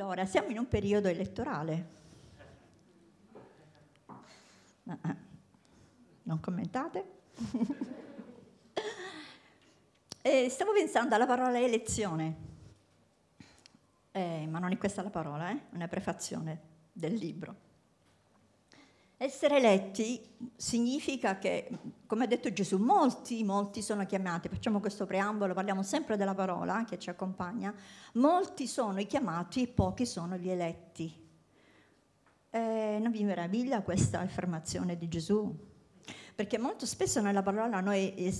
Allora, siamo in un periodo elettorale. Ah, ah. Non commentate? e stavo pensando alla parola elezione, eh, ma non è questa la parola, eh? è una prefazione del libro. Essere eletti significa che, come ha detto Gesù, molti, molti sono chiamati, facciamo questo preambolo, parliamo sempre della parola che ci accompagna, molti sono i chiamati e pochi sono gli eletti. Eh, non vi meraviglia questa affermazione di Gesù? Perché molto spesso nella parola noi eh,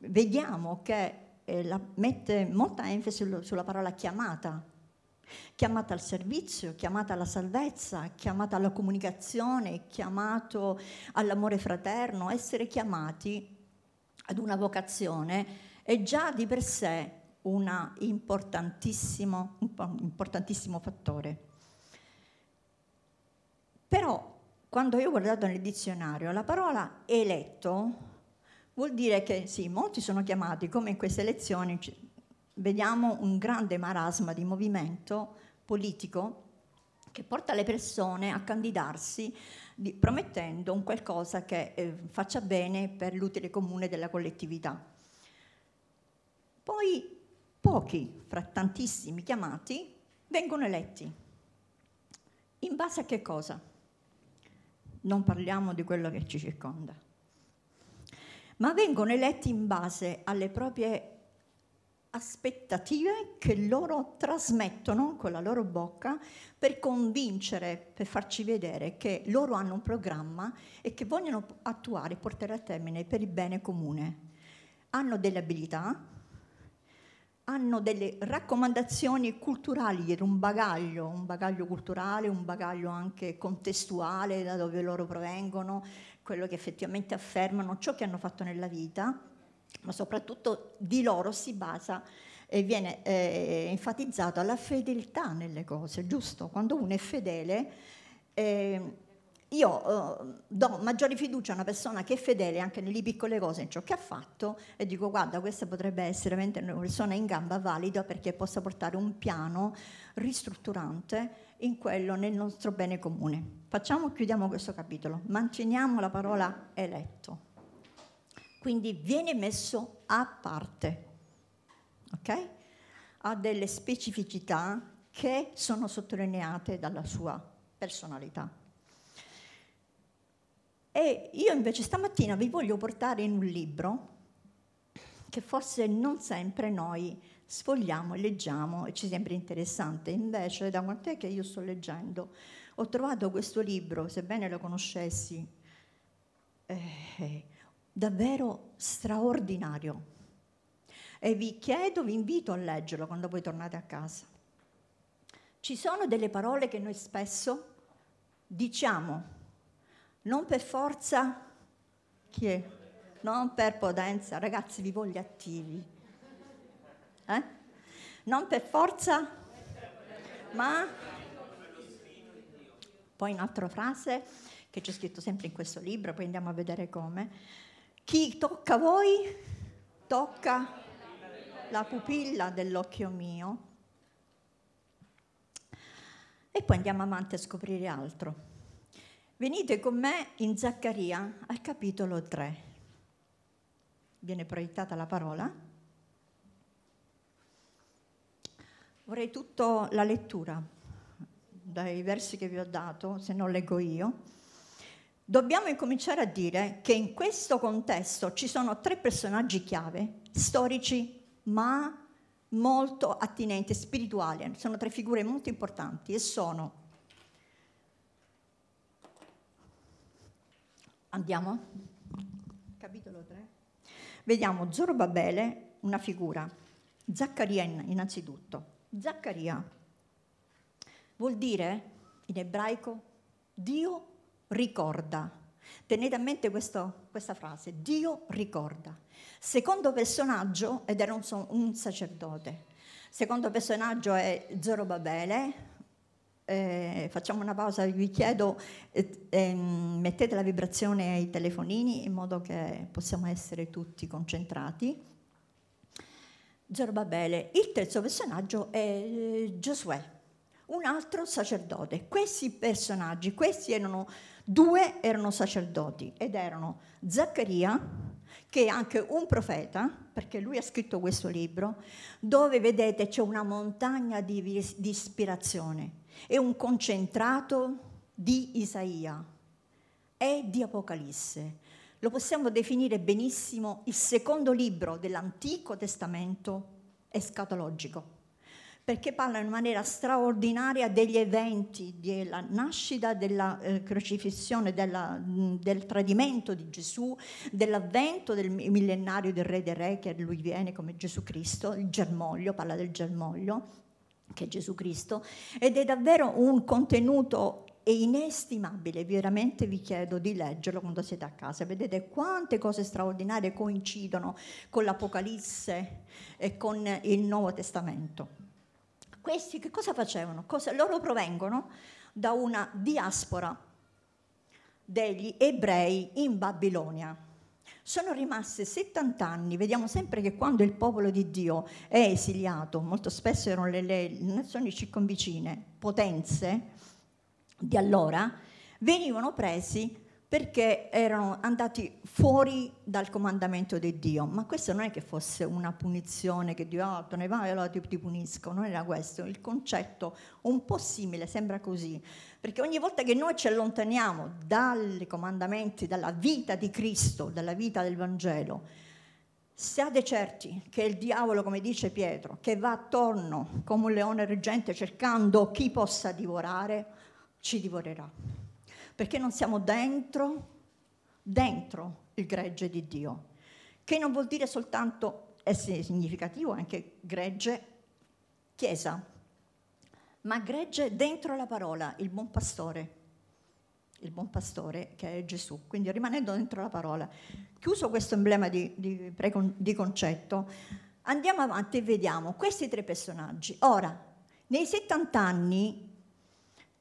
vediamo che eh, mette molta enfasi sulla parola chiamata, chiamata al servizio, chiamata alla salvezza, chiamata alla comunicazione, chiamato all'amore fraterno, essere chiamati ad una vocazione è già di per sé un importantissimo, importantissimo fattore. Però quando io ho guardato nel dizionario, la parola eletto vuol dire che sì, molti sono chiamati, come in queste elezioni vediamo un grande marasma di movimento politico che porta le persone a candidarsi di, promettendo un qualcosa che eh, faccia bene per l'utile comune della collettività. Poi pochi, fra tantissimi chiamati, vengono eletti. In base a che cosa? Non parliamo di quello che ci circonda, ma vengono eletti in base alle proprie aspettative che loro trasmettono con la loro bocca per convincere, per farci vedere che loro hanno un programma e che vogliono attuare portare a termine per il bene comune. Hanno delle abilità, hanno delle raccomandazioni culturali, un bagaglio, un bagaglio culturale, un bagaglio anche contestuale da dove loro provengono, quello che effettivamente affermano, ciò che hanno fatto nella vita ma soprattutto di loro si basa e viene eh, enfatizzato la fedeltà nelle cose, giusto? Quando uno è fedele, eh, io eh, do maggiore fiducia a una persona che è fedele anche nelle piccole cose, in ciò che ha fatto, e dico guarda, questa potrebbe essere una persona in gamba valida perché possa portare un piano ristrutturante in quello nel nostro bene comune. Facciamo, chiudiamo questo capitolo, manteniamo la parola eletto quindi viene messo a parte, ok? Ha delle specificità che sono sottolineate dalla sua personalità. E io invece stamattina vi voglio portare in un libro che forse non sempre noi sfogliamo e leggiamo e ci sembra interessante. Invece, da quant'è che io sto leggendo, ho trovato questo libro, sebbene lo conoscessi, eh, davvero straordinario. E vi chiedo, vi invito a leggerlo quando voi tornate a casa. Ci sono delle parole che noi spesso diciamo, non per forza, chi è? Non per potenza, ragazzi vi voglio attivi. Eh? Non per forza, ma poi un'altra frase che c'è scritto sempre in questo libro, poi andiamo a vedere come chi tocca voi, tocca la pupilla dell'occhio mio. E poi andiamo avanti a scoprire altro. Venite con me in Zaccaria al capitolo 3. Viene proiettata la parola. Vorrei tutta la lettura dai versi che vi ho dato, se non leggo io dobbiamo incominciare a dire che in questo contesto ci sono tre personaggi chiave, storici ma molto attinenti, spirituali, sono tre figure molto importanti e sono, andiamo, capitolo 3, vediamo Zorobabele, una figura, Zaccaria innanzitutto. Zaccaria vuol dire in ebraico Dio ricorda. Tenete a mente questo, questa frase, Dio ricorda. Secondo personaggio, ed era un, un sacerdote, secondo personaggio è Zorobabele, eh, facciamo una pausa, vi chiedo, eh, eh, mettete la vibrazione ai telefonini in modo che possiamo essere tutti concentrati. Zorobabele. Il terzo personaggio è eh, Giosuè, un altro sacerdote. Questi personaggi, questi erano due erano sacerdoti ed erano Zaccaria, che è anche un profeta, perché lui ha scritto questo libro, dove vedete c'è una montagna di, di ispirazione, è un concentrato di Isaia e di Apocalisse. Lo possiamo definire benissimo il secondo libro dell'Antico Testamento escatologico perché parla in maniera straordinaria degli eventi, della nascita, della eh, crocifissione, della, del tradimento di Gesù, dell'avvento del millenario del Re dei Re, che lui viene come Gesù Cristo, il germoglio, parla del germoglio, che è Gesù Cristo, ed è davvero un contenuto inestimabile, veramente vi chiedo di leggerlo quando siete a casa, vedete quante cose straordinarie coincidono con l'Apocalisse e con il Nuovo Testamento. Questi che cosa facevano? Cosa, loro provengono da una diaspora degli ebrei in Babilonia. Sono rimasti 70 anni, vediamo sempre che quando il popolo di Dio è esiliato, molto spesso erano le, le nazioni circonvicine, potenze di allora, venivano presi perché erano andati fuori dal comandamento di Dio. Ma questo non è che fosse una punizione che Dio, oh, te ne vai, allora ti, ti punisco, non era questo. Il concetto un po' simile, sembra così, perché ogni volta che noi ci allontaniamo dai comandamenti, dalla vita di Cristo, dalla vita del Vangelo, Siate certi che il diavolo, come dice Pietro, che va attorno come un leone reggente cercando chi possa divorare, ci divorerà perché non siamo dentro, dentro il gregge di Dio, che non vuol dire soltanto essere significativo, anche gregge, chiesa, ma gregge dentro la parola, il buon pastore, il buon pastore che è Gesù, quindi rimanendo dentro la parola. Chiuso questo emblema di, di, di concetto, andiamo avanti e vediamo questi tre personaggi. Ora, nei 70 anni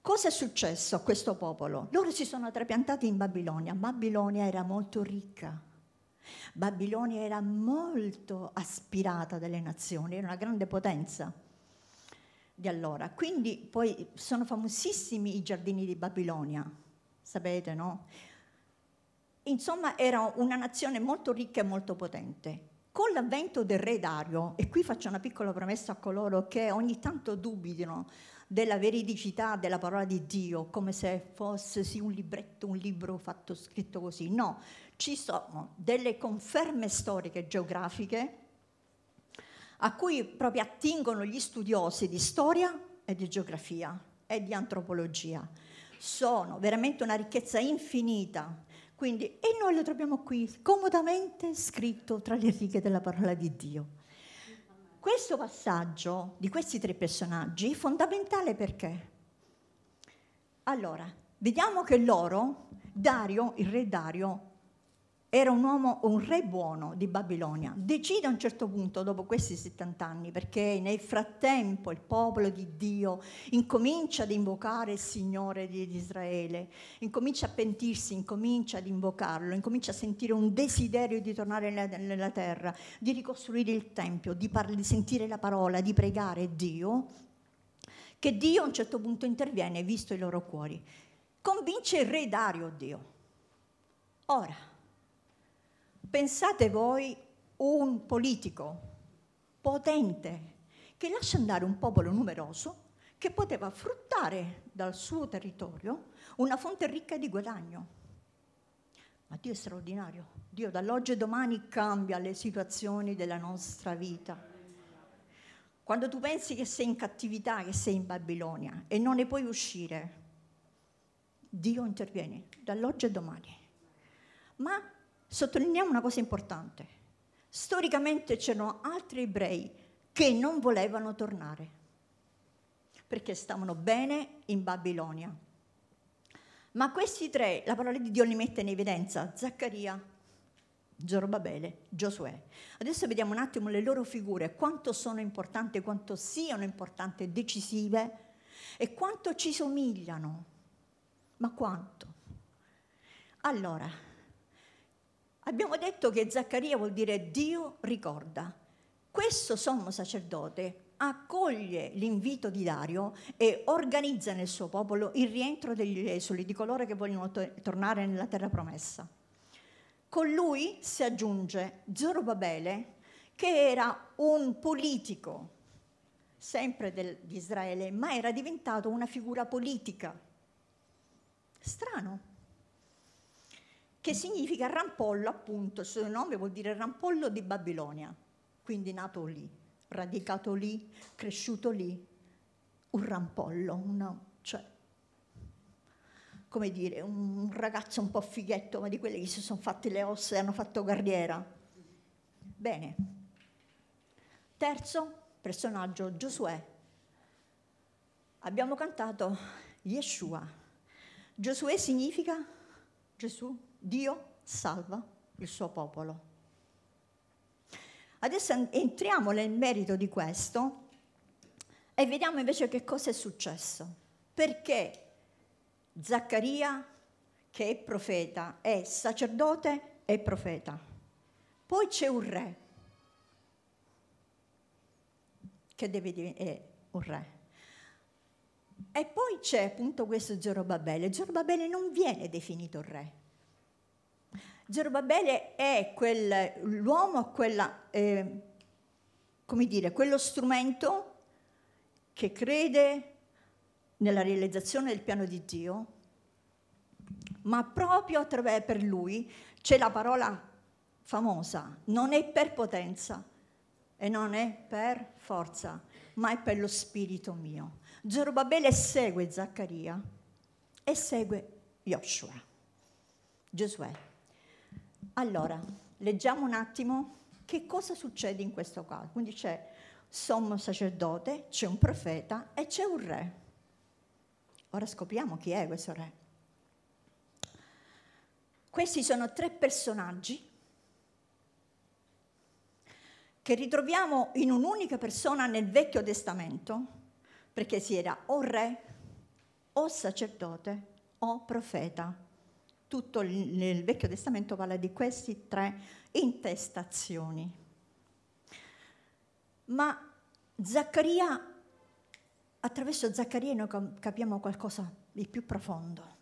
Cosa è successo a questo popolo? Loro si sono trapiantati in Babilonia. Babilonia era molto ricca. Babilonia era molto aspirata dalle nazioni, era una grande potenza di allora. Quindi poi sono famosissimi i giardini di Babilonia, sapete, no? Insomma, era una nazione molto ricca e molto potente. Con l'avvento del re Dario, e qui faccio una piccola promessa a coloro che ogni tanto dubitino della veridicità della parola di Dio, come se fosse sì, un libretto, un libro fatto scritto così. No, ci sono delle conferme storiche geografiche a cui proprio attingono gli studiosi di storia e di geografia e di antropologia. Sono veramente una ricchezza infinita. Quindi, e noi lo troviamo qui comodamente scritto tra le righe della parola di Dio. Questo passaggio di questi tre personaggi è fondamentale perché? Allora, vediamo che loro, Dario, il re Dario, era un uomo, un re buono di Babilonia. Decide a un certo punto, dopo questi 70 anni, perché nel frattempo il popolo di Dio incomincia ad invocare il Signore di Israele, incomincia a pentirsi, incomincia ad invocarlo, incomincia a sentire un desiderio di tornare nella, nella terra, di ricostruire il Tempio, di, par- di sentire la parola, di pregare Dio, che Dio a un certo punto interviene, visto i loro cuori. Convince il re Dario Dio. Ora, pensate voi un politico potente che lascia andare un popolo numeroso che poteva fruttare dal suo territorio una fonte ricca di guadagno. Ma Dio è straordinario. Dio dall'oggi e domani cambia le situazioni della nostra vita. Quando tu pensi che sei in cattività, che sei in Babilonia e non ne puoi uscire, Dio interviene dall'oggi e domani. Ma sottolineiamo una cosa importante. Storicamente c'erano altri ebrei che non volevano tornare perché stavano bene in Babilonia. Ma questi tre, la parola di Dio li mette in evidenza, Zaccaria, Zorobabele, Giosuè. Adesso vediamo un attimo le loro figure, quanto sono importanti, quanto siano importanti decisive e quanto ci somigliano. Ma quanto? Allora, abbiamo detto che Zaccaria vuol dire Dio ricorda. Questo sommo sacerdote accoglie l'invito di Dario e organizza nel suo popolo il rientro degli esuli, di coloro che vogliono to- tornare nella terra promessa. Con lui si aggiunge Zorobabele, che era un politico, sempre del, di Israele, ma era diventato una figura politica. Strano. Che significa rampollo, appunto, il suo nome vuol dire rampollo di Babilonia, quindi nato lì radicato lì, cresciuto lì, un rampollo, una, cioè, come dire, un ragazzo un po' fighetto, ma di quelli che si sono fatti le ossa e hanno fatto carriera. Bene. Terzo personaggio, Giosuè. Abbiamo cantato Yeshua. Giosuè significa Gesù, Dio salva il suo popolo. Adesso entriamo nel merito di questo e vediamo invece che cosa è successo. Perché Zaccaria, che è profeta, è sacerdote e profeta. Poi c'è un re, che deve diventare un re. E poi c'è appunto questo Zorobabele. Zorobabele non viene definito re, Gerubabele è quel, l'uomo, quella, eh, come dire, quello strumento che crede nella realizzazione del piano di Dio, ma proprio attraverso per lui c'è la parola famosa, non è per potenza e non è per forza, ma è per lo spirito mio. Gerubabele segue Zaccaria e segue Joshua, Giosuè. Allora, leggiamo un attimo che cosa succede in questo caso. Quindi c'è sommo sacerdote, c'è un profeta e c'è un re. Ora scopriamo chi è questo re. Questi sono tre personaggi che ritroviamo in un'unica persona nel Vecchio Testamento, perché si era o re, o sacerdote, o profeta tutto il Vecchio Testamento parla di queste tre intestazioni. Ma Zaccaria, attraverso Zaccaria noi capiamo qualcosa di più profondo.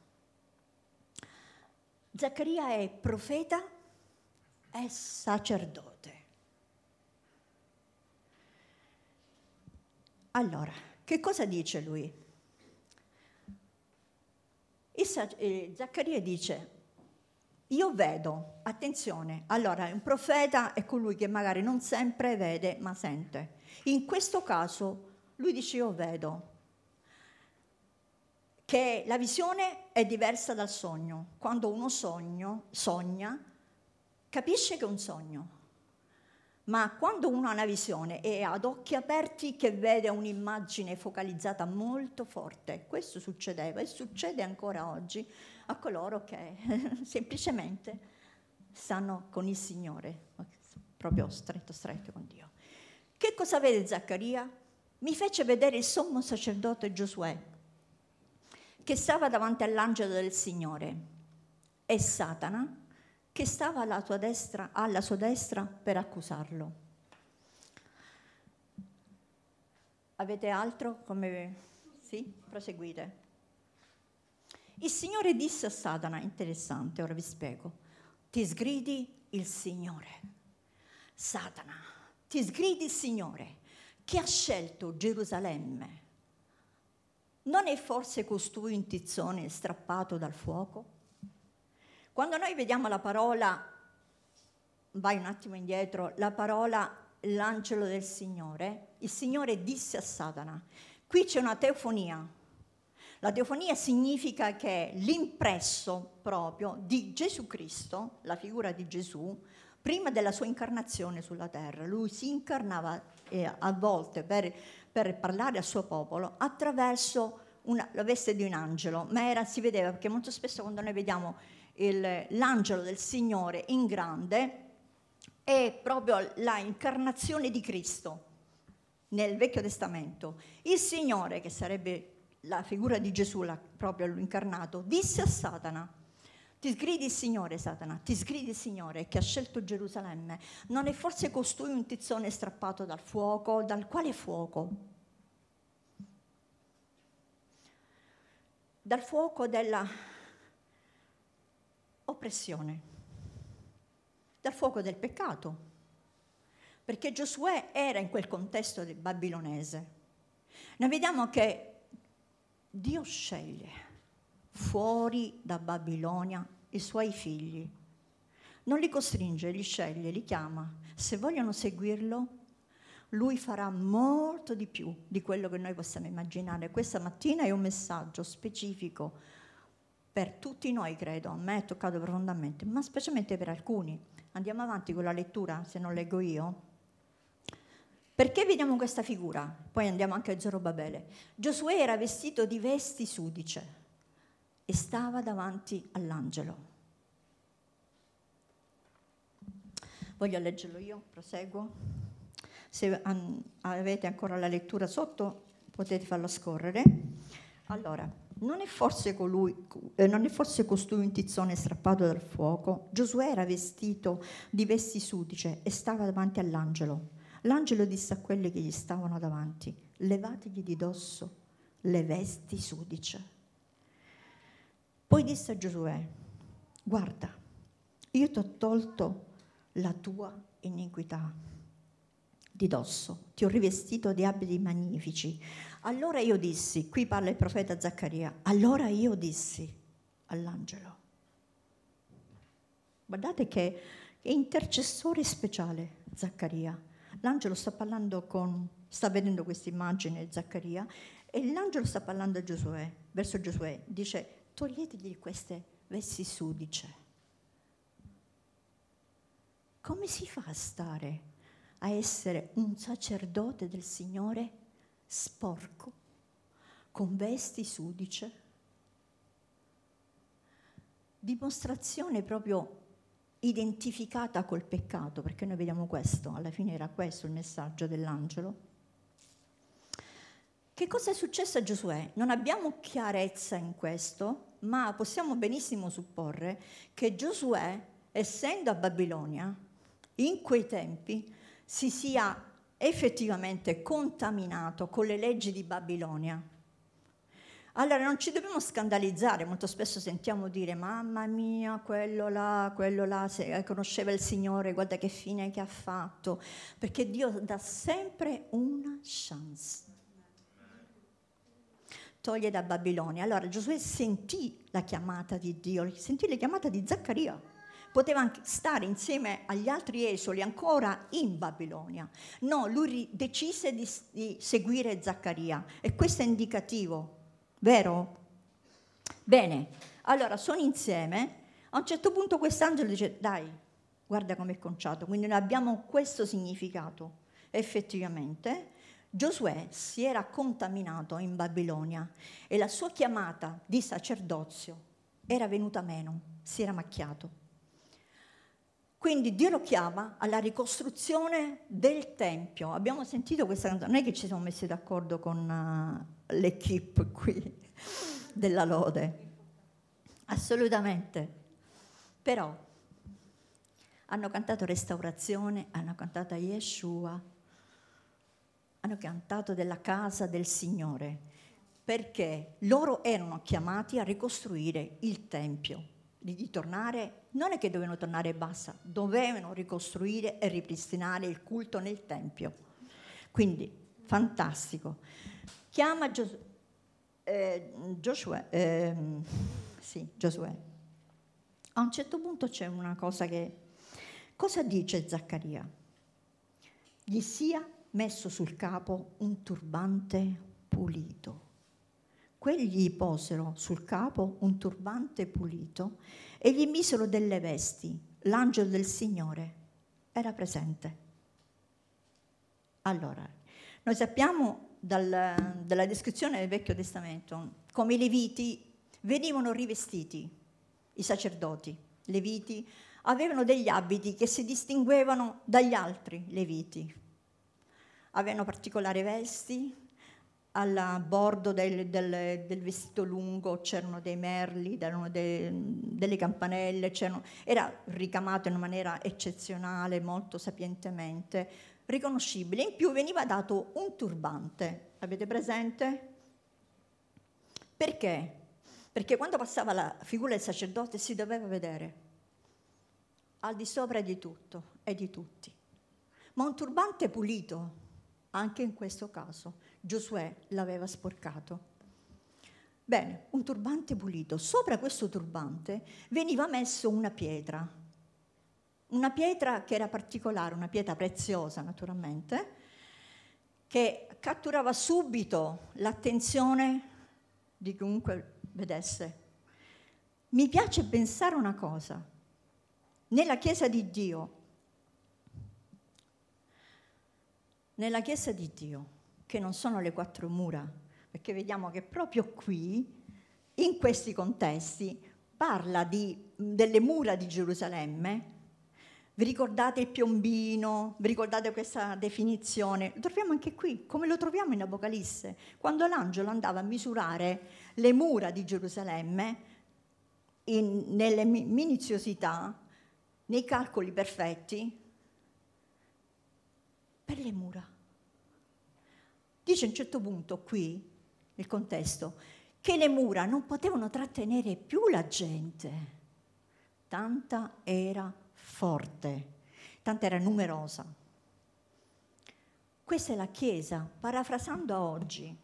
Zaccaria è profeta e sacerdote. Allora, che cosa dice lui? E Zaccaria dice, io vedo, attenzione, allora un profeta è colui che magari non sempre vede ma sente. In questo caso lui dice io vedo che la visione è diversa dal sogno. Quando uno sogno, sogna, capisce che è un sogno ma quando uno ha una visione e ad occhi aperti che vede un'immagine focalizzata molto forte, questo succedeva e succede ancora oggi a coloro che semplicemente stanno con il Signore, proprio stretto stretto con Dio. Che cosa vede Zaccaria? Mi fece vedere il sommo sacerdote Giosuè, che stava davanti all'angelo del Signore, e Satana, che stava alla, destra, alla sua destra per accusarlo. Avete altro? Come... Sì? Proseguite. Il Signore disse a Satana, interessante, ora vi spiego, ti sgridi il Signore. Satana, ti sgridi il Signore che ha scelto Gerusalemme. Non è forse costui un tizzone strappato dal fuoco? Quando noi vediamo la parola, vai un attimo indietro, la parola l'angelo del Signore, il Signore disse a Satana, qui c'è una teofonia. La teofonia significa che l'impresso proprio di Gesù Cristo, la figura di Gesù, prima della sua incarnazione sulla terra, lui si incarnava eh, a volte per, per, parlare al suo popolo attraverso una, la veste di un angelo, ma era, si vedeva perché molto spesso quando noi vediamo il, l'angelo del Signore in grande è proprio la incarnazione di Cristo nel Vecchio Testamento. Il Signore, che sarebbe la figura di Gesù, la, proprio l'incarnato, disse a Satana, Ti sgridi il Signore, Satana, ti sgridi il Signore che ha scelto Gerusalemme. Non è forse costui un tizzone strappato dal fuoco? Dal quale fuoco? Dal fuoco della oppressione, dal fuoco del peccato, perché Giosuè era in quel contesto babilonese. Noi vediamo che Dio sceglie fuori da Babilonia i suoi figli. Non li costringe, li sceglie, li chiama. Se vogliono seguirlo, lui farà molto di più di quello che noi possiamo immaginare. Questa mattina è un messaggio specifico per tutti noi, credo. A me è toccato profondamente, ma specialmente per alcuni. Andiamo avanti con la lettura, se non leggo io. Perché vediamo questa figura? Poi andiamo anche a Zorobabele. Giosuè era vestito di vesti sudice e stava davanti all'angelo. Voglio leggerlo io, proseguo. Se avete ancora la lettura sotto potete farla scorrere. Allora, non è forse, colui, eh, non è forse costui un tizzone strappato dal fuoco? Giosuè era vestito di vesti sudice e stava davanti all'angelo. L'angelo disse a quelli che gli stavano davanti, levategli di dosso le vesti sudice. Poi disse a Giosuè, guarda, io ti ho tolto la tua iniquità di dosso, ti ho rivestito di abiti magnifici. Allora io dissi, qui parla il profeta Zaccaria, allora io dissi all'angelo, guardate che è intercessore speciale Zaccaria, L'angelo sta parlando con, sta vedendo questa immagine Zaccaria e l'angelo sta parlando a Giosuè, verso Giosuè, dice toglietegli queste vesti sudice. Come si fa a stare a essere un sacerdote del Signore sporco, con vesti sudice? Dimostrazione proprio identificata col peccato, perché noi vediamo questo, alla fine era questo il messaggio dell'angelo. Che cosa è successo a Giosuè? Non abbiamo chiarezza in questo, ma possiamo benissimo supporre che Giosuè, essendo a Babilonia, in quei tempi si sia effettivamente contaminato con le leggi di Babilonia allora non ci dobbiamo scandalizzare, molto spesso sentiamo dire mamma mia, quello là, quello là, se conosceva il Signore, guarda che fine che ha fatto, perché Dio dà sempre una chance. Toglie da Babilonia. Allora Giosuè sentì la chiamata di Dio, sentì la chiamata di Zaccaria. Poteva stare insieme agli altri esoli ancora in Babilonia. No, lui decise di, di seguire Zaccaria e questo è indicativo Vero? Bene, allora sono insieme. A un certo punto quest'angelo dice, dai, guarda com'è conciato. Quindi noi abbiamo questo significato. Effettivamente, Giosuè si era contaminato in Babilonia e la sua chiamata di sacerdozio era venuta meno, si era macchiato. Quindi Dio lo chiama alla ricostruzione del Tempio. Abbiamo sentito questa canzone, non è che ci siamo messi d'accordo con uh, l'equipe qui della lode, assolutamente. Però hanno cantato restaurazione, hanno cantato Yeshua, hanno cantato della casa del Signore, perché loro erano chiamati a ricostruire il Tempio di tornare, non è che dovevano tornare e basta, dovevano ricostruire e ripristinare il culto nel Tempio. Quindi, fantastico. Chiama Gios- eh, Giosuè, eh, sì, Giosuè. A un certo punto c'è una cosa che... Cosa dice Zaccaria? Gli sia messo sul capo un turbante pulito Quelli gli posero sul capo un turbante pulito e gli misero delle vesti. L'angelo del Signore era presente. Allora, noi sappiamo dal, dalla descrizione del Vecchio Testamento come i leviti venivano rivestiti, i sacerdoti leviti avevano degli abiti che si distinguevano dagli altri leviti. Avevano particolari vesti, a bordo del, del, del, vestito lungo c'erano dei merli, c'erano de, delle campanelle, era ricamato in maniera eccezionale, molto sapientemente, riconoscibile. In più veniva dato un turbante, avete presente? Perché? Perché quando passava la figura del sacerdote si doveva vedere al di sopra di tutto e di tutti. Ma un turbante pulito, anche in questo caso, Giosuè l'aveva sporcato. Bene, un turbante pulito. Sopra questo turbante veniva messo una pietra, una pietra che era particolare, una pietra preziosa naturalmente, che catturava subito l'attenzione di chiunque vedesse. Mi piace pensare una cosa, nella Chiesa di Dio, nella Chiesa di Dio, che non sono le quattro mura, perché vediamo che proprio qui, in questi contesti, parla di, delle mura di Gerusalemme. Vi ricordate il piombino? Vi ricordate questa definizione? Lo troviamo anche qui, come lo troviamo in Apocalisse, quando l'angelo andava a misurare le mura di Gerusalemme in, nelle minuziosità, nei calcoli perfetti, per le mura. Dice a un certo punto qui, nel contesto, che le mura non potevano trattenere più la gente, tanta era forte, tanta era numerosa. Questa è la Chiesa, parafrasando oggi.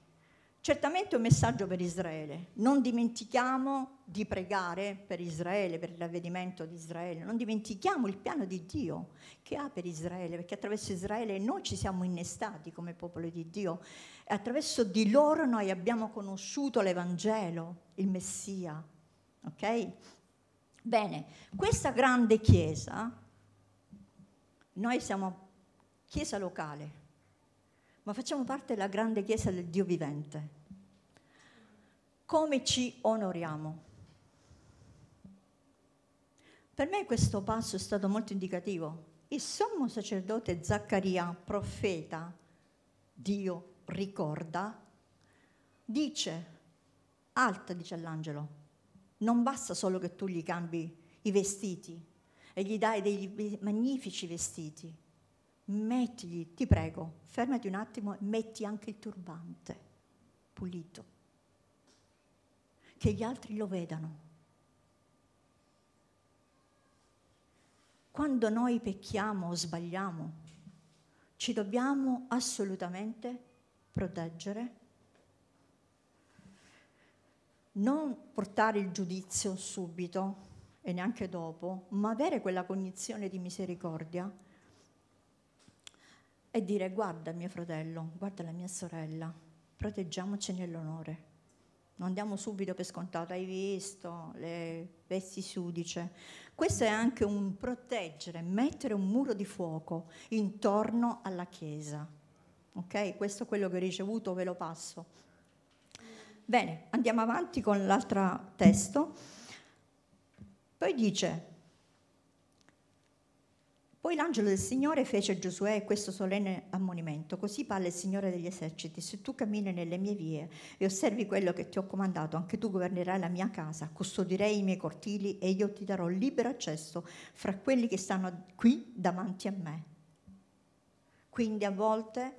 Certamente un messaggio per Israele. Non dimentichiamo di pregare per Israele, per il ravvedimento di Israele. Non dimentichiamo il piano di Dio che ha per Israele, perché attraverso Israele noi ci siamo innestati come popolo di Dio e attraverso di loro noi abbiamo conosciuto l'Evangelo, il Messia. Ok? Bene, questa grande chiesa, noi siamo chiesa locale, ma facciamo parte della grande chiesa del Dio vivente come ci onoriamo. Per me questo passo è stato molto indicativo. Il sommo sacerdote Zaccaria, profeta, Dio ricorda, dice, alta, dice all'angelo, non basta solo che tu gli cambi i vestiti e gli dai dei magnifici vestiti, mettigli, ti prego, fermati un attimo metti anche il turbante pulito che gli altri lo vedano. Quando noi pecchiamo o sbagliamo, ci dobbiamo assolutamente proteggere, non portare il giudizio subito e neanche dopo, ma avere quella cognizione di misericordia e dire guarda mio fratello, guarda la mia sorella, proteggiamoci nell'onore non diamo subito per scontato, hai visto le vesti sudice. Questo è anche un proteggere, mettere un muro di fuoco intorno alla Chiesa. Ok? Questo è quello che ho ricevuto, ve lo passo. Bene, andiamo avanti con l'altro testo. Poi dice, poi l'angelo del Signore fece a Giosuè questo solenne ammonimento. Così parla il Signore degli eserciti. Se tu cammini nelle mie vie e osservi quello che ti ho comandato, anche tu governerai la mia casa, custodirei i miei cortili e io ti darò libero accesso fra quelli che stanno qui davanti a me. Quindi a volte,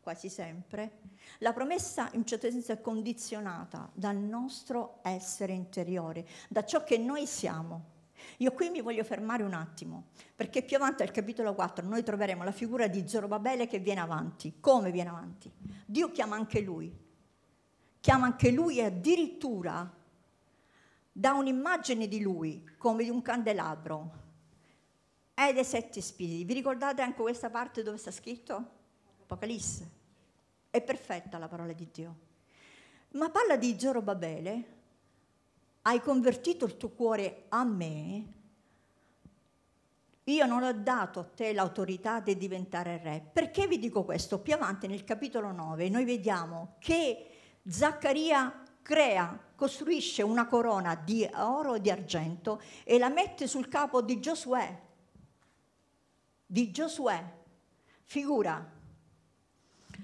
quasi sempre, la promessa in un certo senso è condizionata dal nostro essere interiore, da ciò che noi siamo io qui mi voglio fermare un attimo, perché più avanti al capitolo 4 noi troveremo la figura di Zorobabele che viene avanti. Come viene avanti? Dio chiama anche lui. Chiama anche lui e addirittura dà un'immagine di lui come di un candelabro e dei sette spiriti. Vi ricordate anche questa parte dove sta scritto? Apocalisse. È perfetta la parola di Dio. Ma parla di Zorobabele hai convertito il tuo cuore a me, io non ho dato a te l'autorità di diventare re. Perché vi dico questo? Più avanti nel capitolo 9 noi vediamo che Zaccaria crea, costruisce una corona di oro e di argento e la mette sul capo di Giosuè. Di Giosuè. Figura.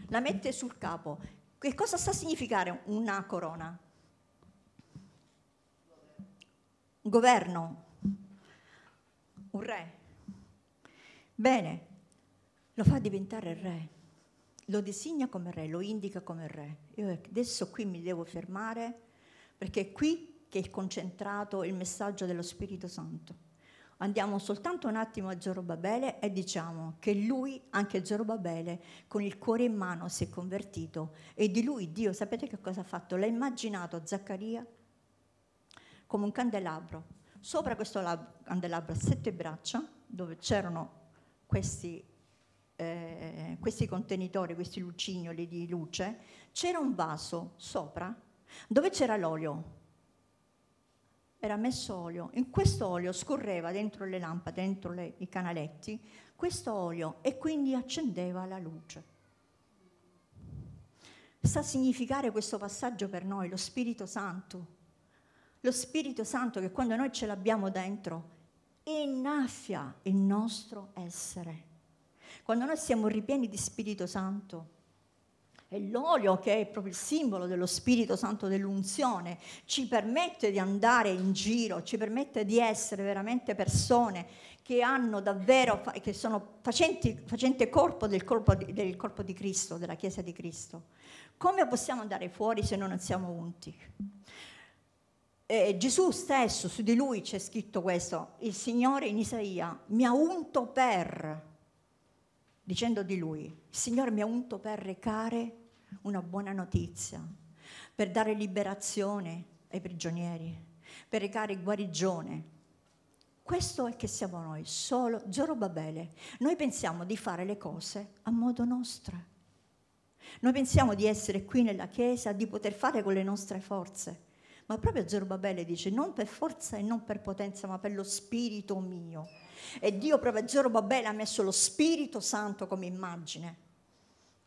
La mette sul capo. Che cosa sta a significare una corona? Un governo, un re. Bene, lo fa diventare re, lo designa come re, lo indica come re. Io adesso qui mi devo fermare perché è qui che è concentrato il messaggio dello Spirito Santo. Andiamo soltanto un attimo a Zorobabele e diciamo che lui, anche Zorobabele, con il cuore in mano si è convertito e di lui Dio, sapete che cosa ha fatto? L'ha immaginato Zaccaria come un candelabro. Sopra questo candelabro a sette braccia, dove c'erano questi eh, questi contenitori, questi lucignoli di luce, c'era un vaso sopra dove c'era l'olio. Era messo olio. In questo olio scorreva dentro le lampade, dentro le, i canaletti, questo olio e quindi accendeva la luce. Sta a significare questo passaggio per noi, lo Spirito Santo. Lo Spirito Santo che quando noi ce l'abbiamo dentro innaffia il nostro essere quando noi siamo ripieni di Spirito Santo, e l'olio che è proprio il simbolo dello Spirito Santo dell'unzione ci permette di andare in giro, ci permette di essere veramente persone che hanno davvero, che sono facenti, facente corpo del corpo del corpo di Cristo, della Chiesa di Cristo. Come possiamo andare fuori se non siamo unti? Eh, Gesù stesso, su di lui c'è scritto questo, il Signore in Isaia mi ha unto per dicendo di lui, il Signore mi ha unto per recare una buona notizia, per dare liberazione ai prigionieri, per recare guarigione. Questo è che siamo noi, solo Zorobabele. Noi pensiamo di fare le cose a modo nostro. Noi pensiamo di essere qui nella Chiesa, di poter fare con le nostre forze. Ma proprio Zorobabele dice non per forza e non per potenza, ma per lo spirito mio. E Dio proprio a Zorobabele ha messo lo Spirito Santo come immagine,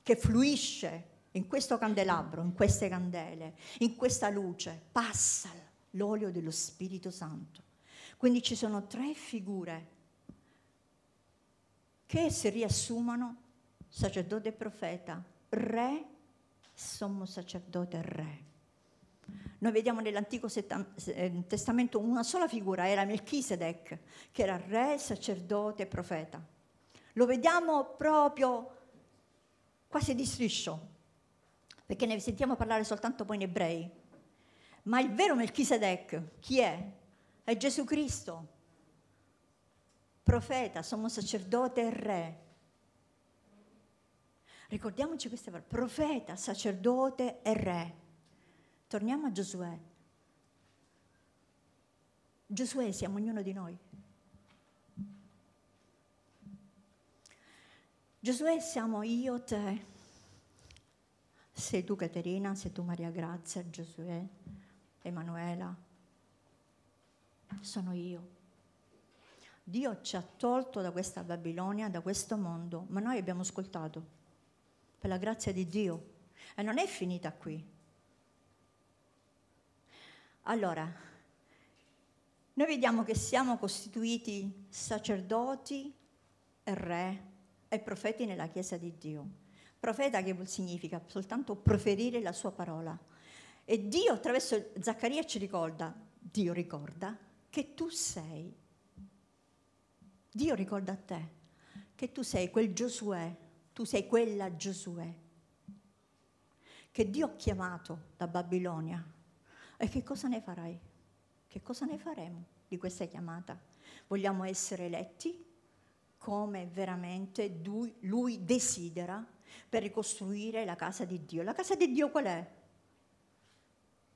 che fluisce in questo candelabro, in queste candele, in questa luce, passa l'olio dello Spirito Santo. Quindi ci sono tre figure che si riassumono sacerdote e profeta, re, sommo sacerdote e re. Noi vediamo nell'Antico eh, Testamento una sola figura, era Melchisedec, che era re, sacerdote e profeta. Lo vediamo proprio quasi di striscio, perché ne sentiamo parlare soltanto poi in ebrei. Ma il vero Melchisedec chi è? È Gesù Cristo, profeta, sommo sacerdote e re. Ricordiamoci queste parole, profeta, sacerdote e re. Torniamo a Giosuè. Giosuè siamo ognuno di noi. Giosuè siamo io, te. Sei tu Caterina, sei tu Maria Grazia, Giosuè, Emanuela. Sono io. Dio ci ha tolto da questa Babilonia, da questo mondo, ma noi abbiamo ascoltato per la grazia di Dio. E non è finita qui. Allora, noi vediamo che siamo costituiti sacerdoti, re e profeti nella Chiesa di Dio. Profeta che significa soltanto proferire la sua parola. E Dio attraverso Zaccaria ci ricorda, Dio ricorda che tu sei. Dio ricorda a te che tu sei quel Giosuè, tu sei quella Giosuè che Dio ha chiamato da Babilonia e che cosa ne farai? Che cosa ne faremo di questa chiamata? Vogliamo essere eletti come veramente lui, desidera per ricostruire la casa di Dio. La casa di Dio qual è?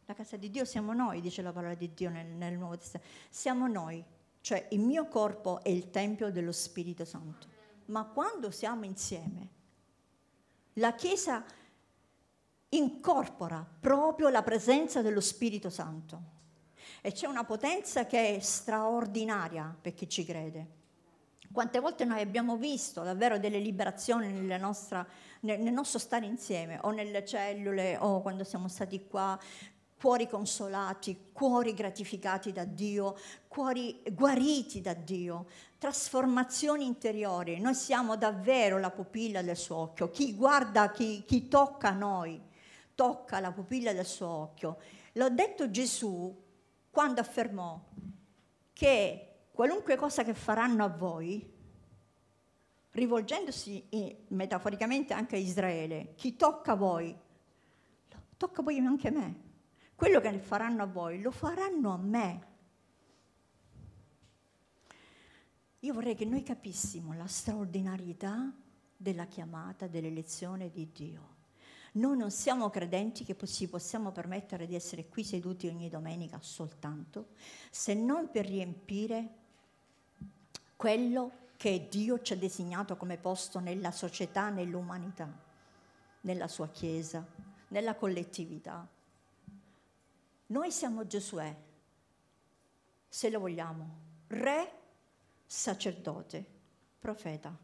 La casa di Dio siamo noi, dice la parola di Dio nel, nel Nuovo Testamento. Siamo noi, cioè il mio corpo è il Tempio dello Spirito Santo. Ma quando siamo insieme, la Chiesa incorpora proprio la presenza dello Spirito Santo. E c'è una potenza che è straordinaria per chi ci crede. Quante volte noi abbiamo visto davvero delle liberazioni nostra, nel, nel nostro stare insieme, o nelle cellule, o quando siamo stati qua, cuori consolati, cuori gratificati da Dio, cuori guariti da Dio, trasformazioni interiori. Noi siamo davvero la pupilla del suo occhio. Chi guarda, chi, chi tocca noi, tocca la pupilla del suo occhio. L'ho detto Gesù quando affermò che qualunque cosa che faranno a voi, rivolgendosi metaforicamente anche a Israele, chi tocca a voi, tocca poi anche a me. Quello che faranno a voi, lo faranno a me. Io vorrei che noi capissimo la straordinarietà della chiamata, dell'elezione di Dio. Noi non siamo credenti che ci possiamo permettere di essere qui seduti ogni domenica soltanto, se non per riempire quello che Dio ci ha designato come posto nella società, nell'umanità, nella sua Chiesa, nella collettività. Noi siamo Giosuè, se lo vogliamo, re, sacerdote, profeta.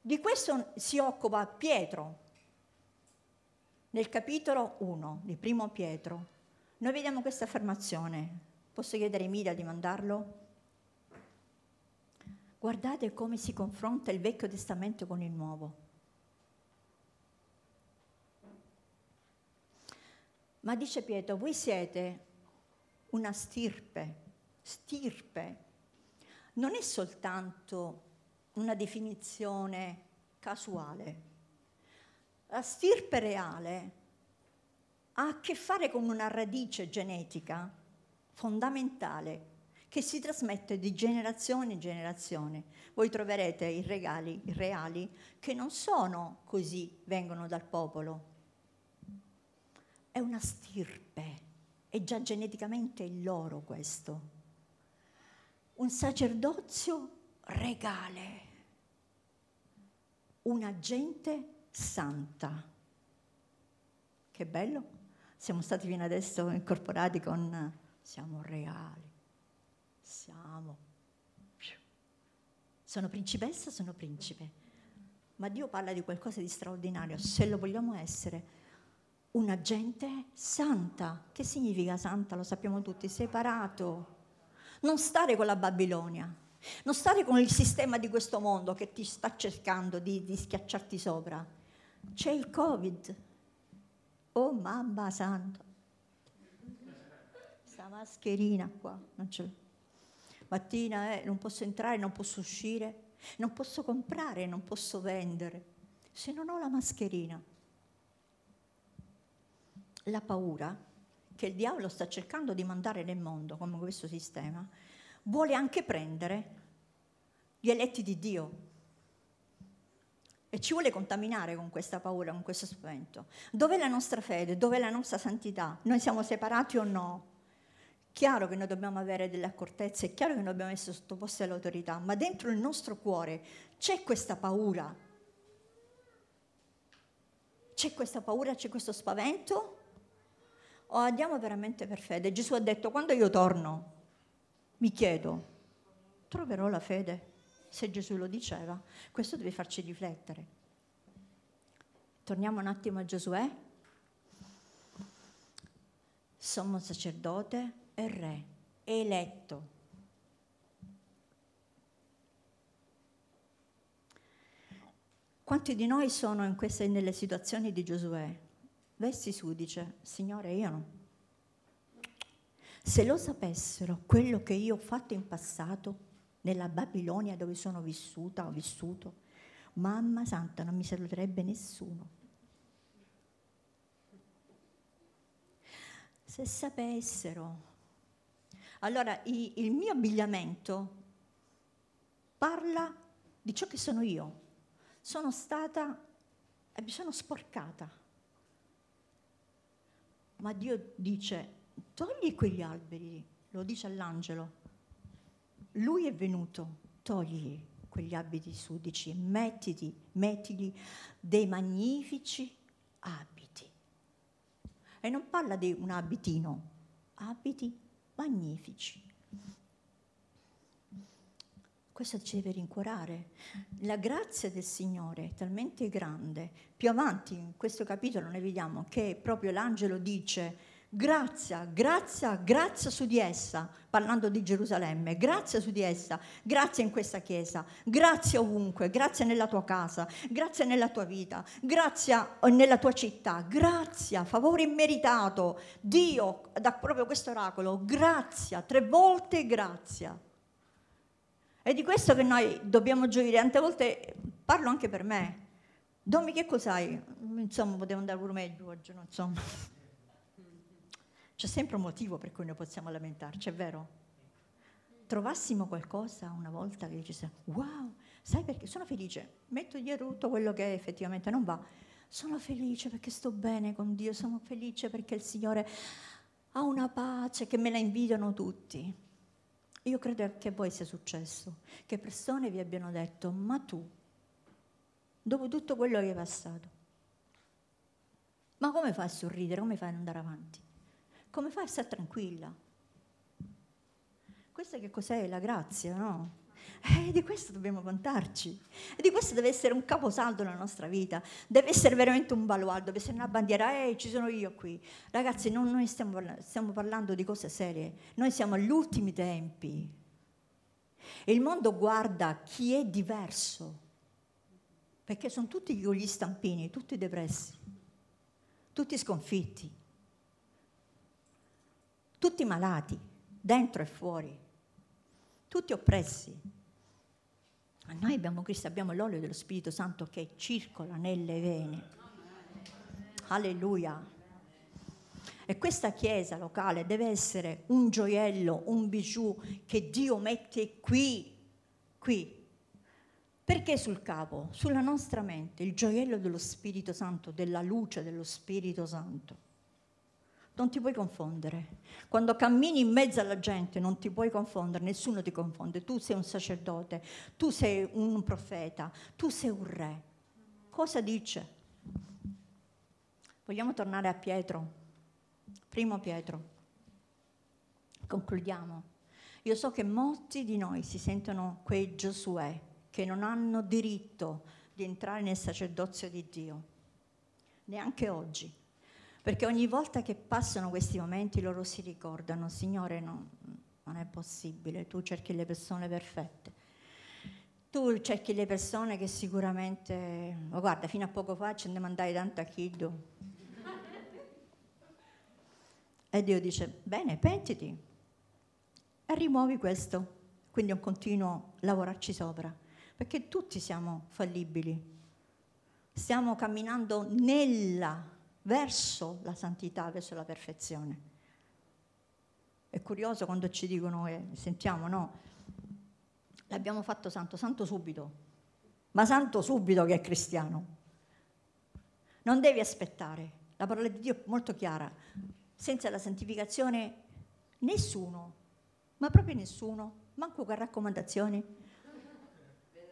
Di questo si occupa Pietro nel capitolo 1 di Primo Pietro. Noi vediamo questa affermazione. Posso chiedere a Emilia di mandarlo? Guardate come si confronta il Vecchio Testamento con il Nuovo. Ma dice Pietro, voi siete una stirpe, stirpe. Non è soltanto una definizione casuale. La stirpe reale ha a che fare con una radice genetica fondamentale che si trasmette di generazione in generazione. Voi troverete i regali, i reali, che non sono così, vengono dal popolo. È una stirpe, è già geneticamente il loro questo. Un sacerdozio regale, una gente santa. Che bello! Siamo stati fino adesso incorporati con siamo reali siamo. Sono principessa, sono principe. Ma Dio parla di qualcosa di straordinario, se lo vogliamo essere. Una gente santa. Che significa santa? Lo sappiamo tutti, separato. Non stare con la Babilonia, non stare con il sistema di questo mondo che ti sta cercando di, di schiacciarti sopra. C'è il Covid. Oh mamma santa. Questa mascherina qua, non l'ho mattina eh, non posso entrare, non posso uscire, non posso comprare, non posso vendere, se non ho la mascherina. La paura che il diavolo sta cercando di mandare nel mondo, come questo sistema, vuole anche prendere gli eletti di Dio e ci vuole contaminare con questa paura, con questo spavento. Dov'è la nostra fede? Dov'è la nostra santità? Noi siamo separati o no? chiaro che noi dobbiamo avere delle accortezze, è chiaro che noi dobbiamo essere sottoposti all'autorità, ma dentro il nostro cuore c'è questa paura. C'è questa paura, c'è questo spavento? O andiamo veramente per fede? Gesù ha detto, quando io torno, mi chiedo, troverò la fede? Se Gesù lo diceva, questo deve farci riflettere. Torniamo un attimo a Giosuè. Sommo sacerdote, è re, eletto. Quanti di noi sono in queste, nelle situazioni di Giosuè? Vessi su, dice, Signore, io no. Se lo sapessero quello che io ho fatto in passato, nella Babilonia dove sono vissuta, ho vissuto, mamma santa, non mi saluterebbe nessuno. Se sapessero allora i, il mio abbigliamento parla di ciò che sono io. Sono stata, e mi sono sporcata. Ma Dio dice, togli quegli alberi, lo dice all'angelo. Lui è venuto, togli quegli abiti sudici, mettiti, mettili dei magnifici abiti. E non parla di un abitino, abiti magnifici. Questo ci deve rincuorare. La grazia del Signore è talmente grande. Più avanti in questo capitolo noi vediamo che proprio l'angelo dice, Grazia, grazia, grazia su di essa, parlando di Gerusalemme, grazia su di essa, grazia in questa chiesa, grazia ovunque, grazia nella tua casa, grazia nella tua vita, grazia nella tua città, grazia, favore immeritato, Dio da proprio questo oracolo, grazia, tre volte grazia. È di questo che noi dobbiamo gioire, tante volte parlo anche per me. Domi che cos'hai? Insomma, potevo andare pure meglio oggi, non insomma. C'è sempre un motivo per cui noi possiamo lamentarci, è vero? Trovassimo qualcosa una volta che dici, wow, sai perché sono felice, metto dietro tutto quello che effettivamente non va, sono felice perché sto bene con Dio, sono felice perché il Signore ha una pace che me la invidiano tutti. Io credo che a voi sia successo, che persone vi abbiano detto, ma tu, dopo tutto quello che hai passato, ma come fai a sorridere, come fai ad andare avanti? Come fai a stare tranquilla? Questa che cos'è? La grazia, no? E eh, di questo dobbiamo contarci. E di questo deve essere un caposaldo nella nostra vita. Deve essere veramente un baluardo, deve essere una bandiera. Ehi, ci sono io qui. Ragazzi, non noi stiamo parlando, stiamo parlando di cose serie. Noi siamo agli ultimi tempi. E il mondo guarda chi è diverso. Perché sono tutti con gli stampini, tutti depressi, tutti sconfitti tutti malati, dentro e fuori, tutti oppressi. Ma noi abbiamo Cristo, abbiamo l'olio dello Spirito Santo che circola nelle vene. Alleluia. E questa chiesa locale deve essere un gioiello, un bijou che Dio mette qui, qui. Perché sul capo? Sulla nostra mente, il gioiello dello Spirito Santo, della luce dello Spirito Santo non ti puoi confondere. Quando cammini in mezzo alla gente non ti puoi confondere, nessuno ti confonde. Tu sei un sacerdote, tu sei un profeta, tu sei un re. Cosa dice? Vogliamo tornare a Pietro? Primo Pietro. Concludiamo. Io so che molti di noi si sentono quei Giosuè che non hanno diritto di entrare nel sacerdozio di Dio, neanche oggi perché ogni volta che passano questi momenti loro si ricordano, Signore, no, non è possibile, tu cerchi le persone perfette. Tu cerchi le persone che sicuramente, oh, guarda, fino a poco fa ci andiamo andare tanto a Kiddo. E Dio dice, bene, pentiti e rimuovi questo. Quindi è un continuo lavorarci sopra, perché tutti siamo fallibili. Stiamo camminando nella verso la santità, verso la perfezione. È curioso quando ci dicono, e sentiamo, no, l'abbiamo fatto santo, santo subito, ma santo subito che è cristiano. Non devi aspettare, la parola di Dio è molto chiara, senza la santificazione nessuno, ma proprio nessuno, manco con raccomandazioni,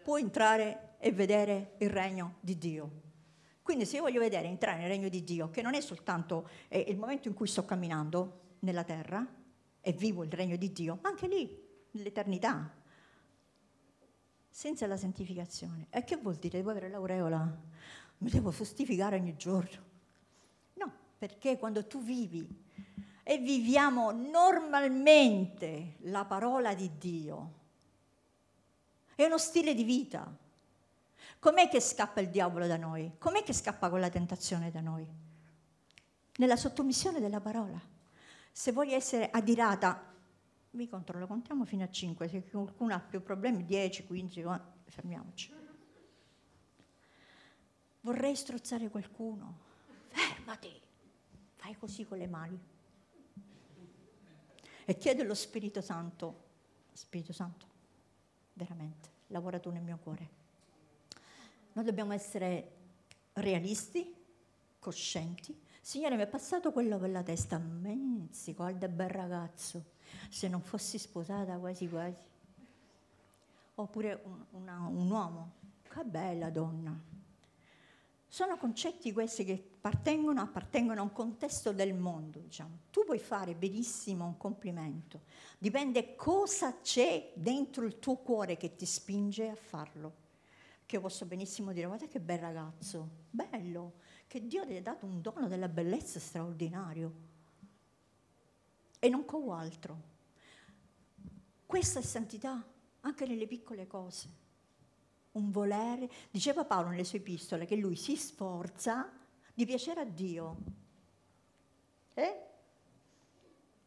può entrare e vedere il regno di Dio. Quindi se io voglio vedere entrare nel regno di Dio, che non è soltanto eh, il momento in cui sto camminando nella terra e vivo il regno di Dio, ma anche lì, nell'eternità, senza la santificazione. E che vuol dire? Devo avere l'aureola? Mi devo giustificare ogni giorno? No, perché quando tu vivi e viviamo normalmente la parola di Dio, è uno stile di vita Com'è che scappa il diavolo da noi? Com'è che scappa con la tentazione da noi? Nella sottomissione della parola. Se vuoi essere adirata, mi controllo, contiamo fino a 5, se qualcuno ha più problemi, 10, 15, fermiamoci. Vorrei strozzare qualcuno. Fermati, fai così con le mani. E chiedo allo Spirito Santo, Spirito Santo, veramente, lavora tu nel mio cuore noi dobbiamo essere realisti, coscienti. Signore, mi è passato quello per la testa. Mezzi, guarda bel ragazzo. Se non fossi sposata quasi quasi. Oppure un, una, un uomo. Che bella donna. Sono concetti questi che appartengono, appartengono, a un contesto del mondo, diciamo. Tu puoi fare benissimo un complimento, dipende cosa c'è dentro il tuo cuore che ti spinge a farlo che io posso benissimo dire, guarda che bel ragazzo, bello, che Dio ti ha dato un dono della bellezza straordinario. e non con altro. Questa è santità anche nelle piccole cose. Un volere, diceva Paolo nelle sue epistole, che lui si sforza di piacere a Dio. Eh?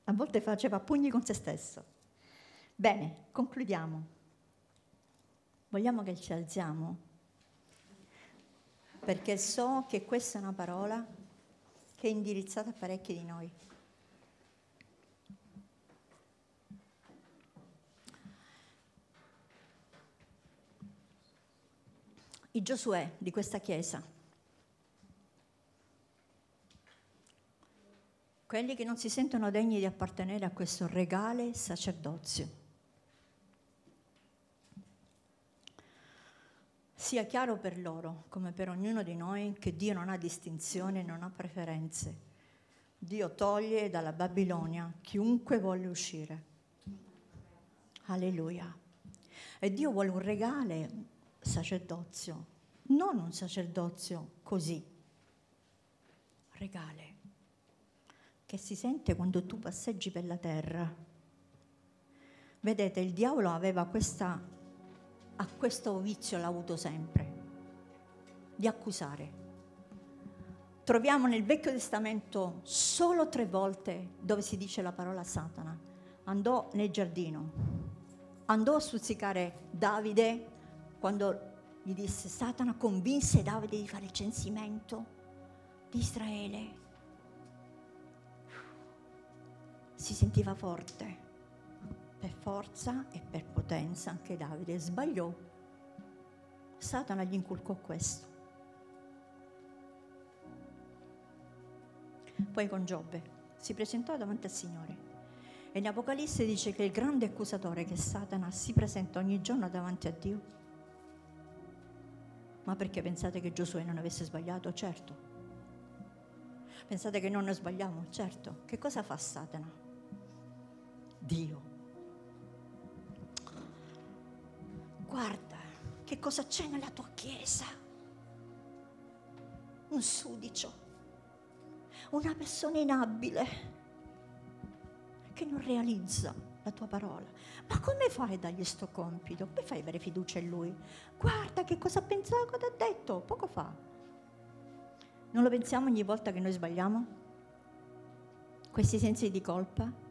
A volte faceva pugni con se stesso. Bene, concludiamo. Vogliamo che ci alziamo? Perché so che questa è una parola che è indirizzata a parecchi di noi. I Giosuè di questa chiesa, quelli che non si sentono degni di appartenere a questo regale sacerdozio. Sia chiaro per loro, come per ognuno di noi, che Dio non ha distinzioni, non ha preferenze. Dio toglie dalla Babilonia chiunque vuole uscire. Alleluia. E Dio vuole un regale sacerdozio, non un sacerdozio così. Regale che si sente quando tu passeggi per la terra. Vedete, il diavolo aveva questa a questo vizio l'ha avuto sempre, di accusare. Troviamo nel Vecchio Testamento solo tre volte dove si dice la parola Satana. Andò nel giardino, andò a stuzzicare Davide quando gli disse Satana convinse Davide di fare il censimento di Israele. Si sentiva forte per forza e per potenza anche Davide sbagliò. Satana gli inculcò questo. Poi con Giobbe si presentò davanti al Signore. E in Apocalisse dice che il grande accusatore che è Satana si presenta ogni giorno davanti a Dio. Ma perché pensate che Giosuè non avesse sbagliato? Certo. Pensate che non ne sbagliamo? Certo. Che cosa fa Satana? Dio guarda che cosa c'è nella tua chiesa. Un sudicio, una persona inabile che non realizza la tua parola. Ma come fai a dargli sto compito? Come fai a avere fiducia in lui? Guarda che cosa ha pensato, cosa ha detto poco fa. Non lo pensiamo ogni volta che noi sbagliamo? Questi sensi di colpa?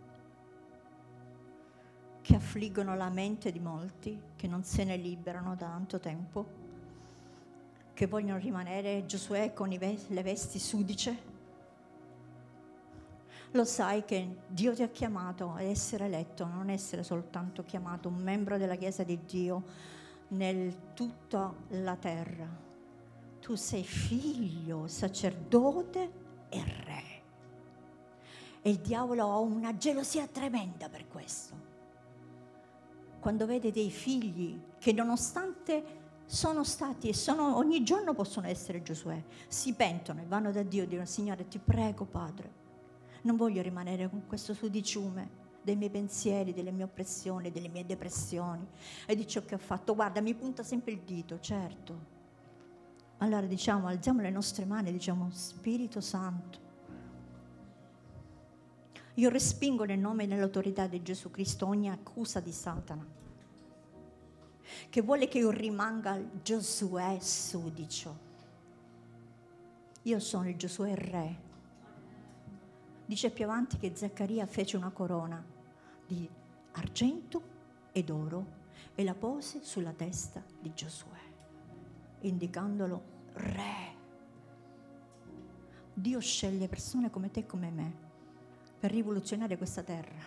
Che affliggono la mente di molti, che non se ne liberano da tanto tempo, che vogliono rimanere Giosuè con ves- le vesti sudice. Lo sai che Dio ti ha chiamato a essere eletto, non essere soltanto chiamato un membro della Chiesa di Dio nel tutta la terra. Tu sei figlio, sacerdote e re. E il diavolo ha una gelosia tremenda per questo quando vede dei figli che nonostante sono stati e sono, ogni giorno possono essere Giosuè, si pentono e vanno da Dio e dicono Signore ti prego Padre, non voglio rimanere con questo sudiciume dei miei pensieri, delle mie oppressioni, delle mie depressioni e di ciò che ho fatto. Guarda, mi punta sempre il dito, certo. Allora diciamo, alziamo le nostre mani e diciamo Spirito Santo. Io respingo nel nome e nell'autorità di Gesù Cristo ogni accusa di Satana che vuole che io rimanga Giosuè sudicio. Io sono il Giosuè re. Dice più avanti che Zaccaria fece una corona di argento ed oro e la pose sulla testa di Giosuè, indicandolo re. Dio sceglie persone come te e come me per rivoluzionare questa terra,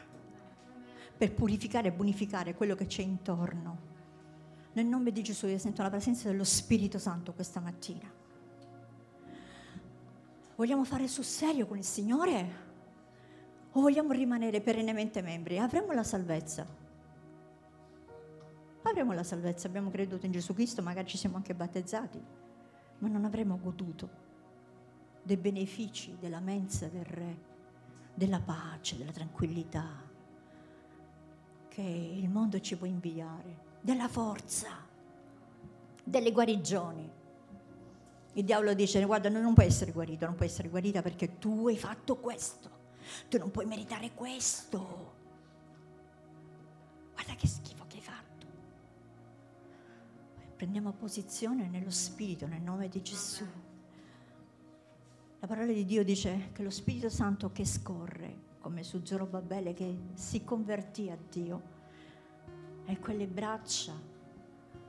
per purificare e bonificare quello che c'è intorno nel nome di Gesù io sento la presenza dello Spirito Santo questa mattina. Vogliamo fare sul serio con il Signore? O vogliamo rimanere perennemente membri? Avremo la salvezza. Avremo la salvezza, abbiamo creduto in Gesù Cristo, magari ci siamo anche battezzati, ma non avremo goduto dei benefici della mensa del Re, della pace, della tranquillità che il mondo ci può inviare della forza, delle guarigioni. Il diavolo dice, guarda, non puoi essere guarito, non puoi essere guarita perché tu hai fatto questo. tu non puoi meritare questo. Guarda che schifo che hai fatto. Prendiamo posizione nello Spirito, nel nome di Gesù. La parola di Dio dice che lo Spirito Santo che scorre, come su Zorobabele che si convertì a Dio, e quelle braccia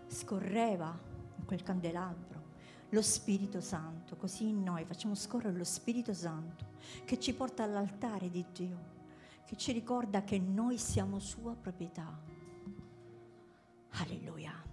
scorreva in quel candelabro lo Spirito Santo, così in noi facciamo scorrere lo Spirito Santo che ci porta all'altare di Dio, che ci ricorda che noi siamo sua proprietà. Alleluia.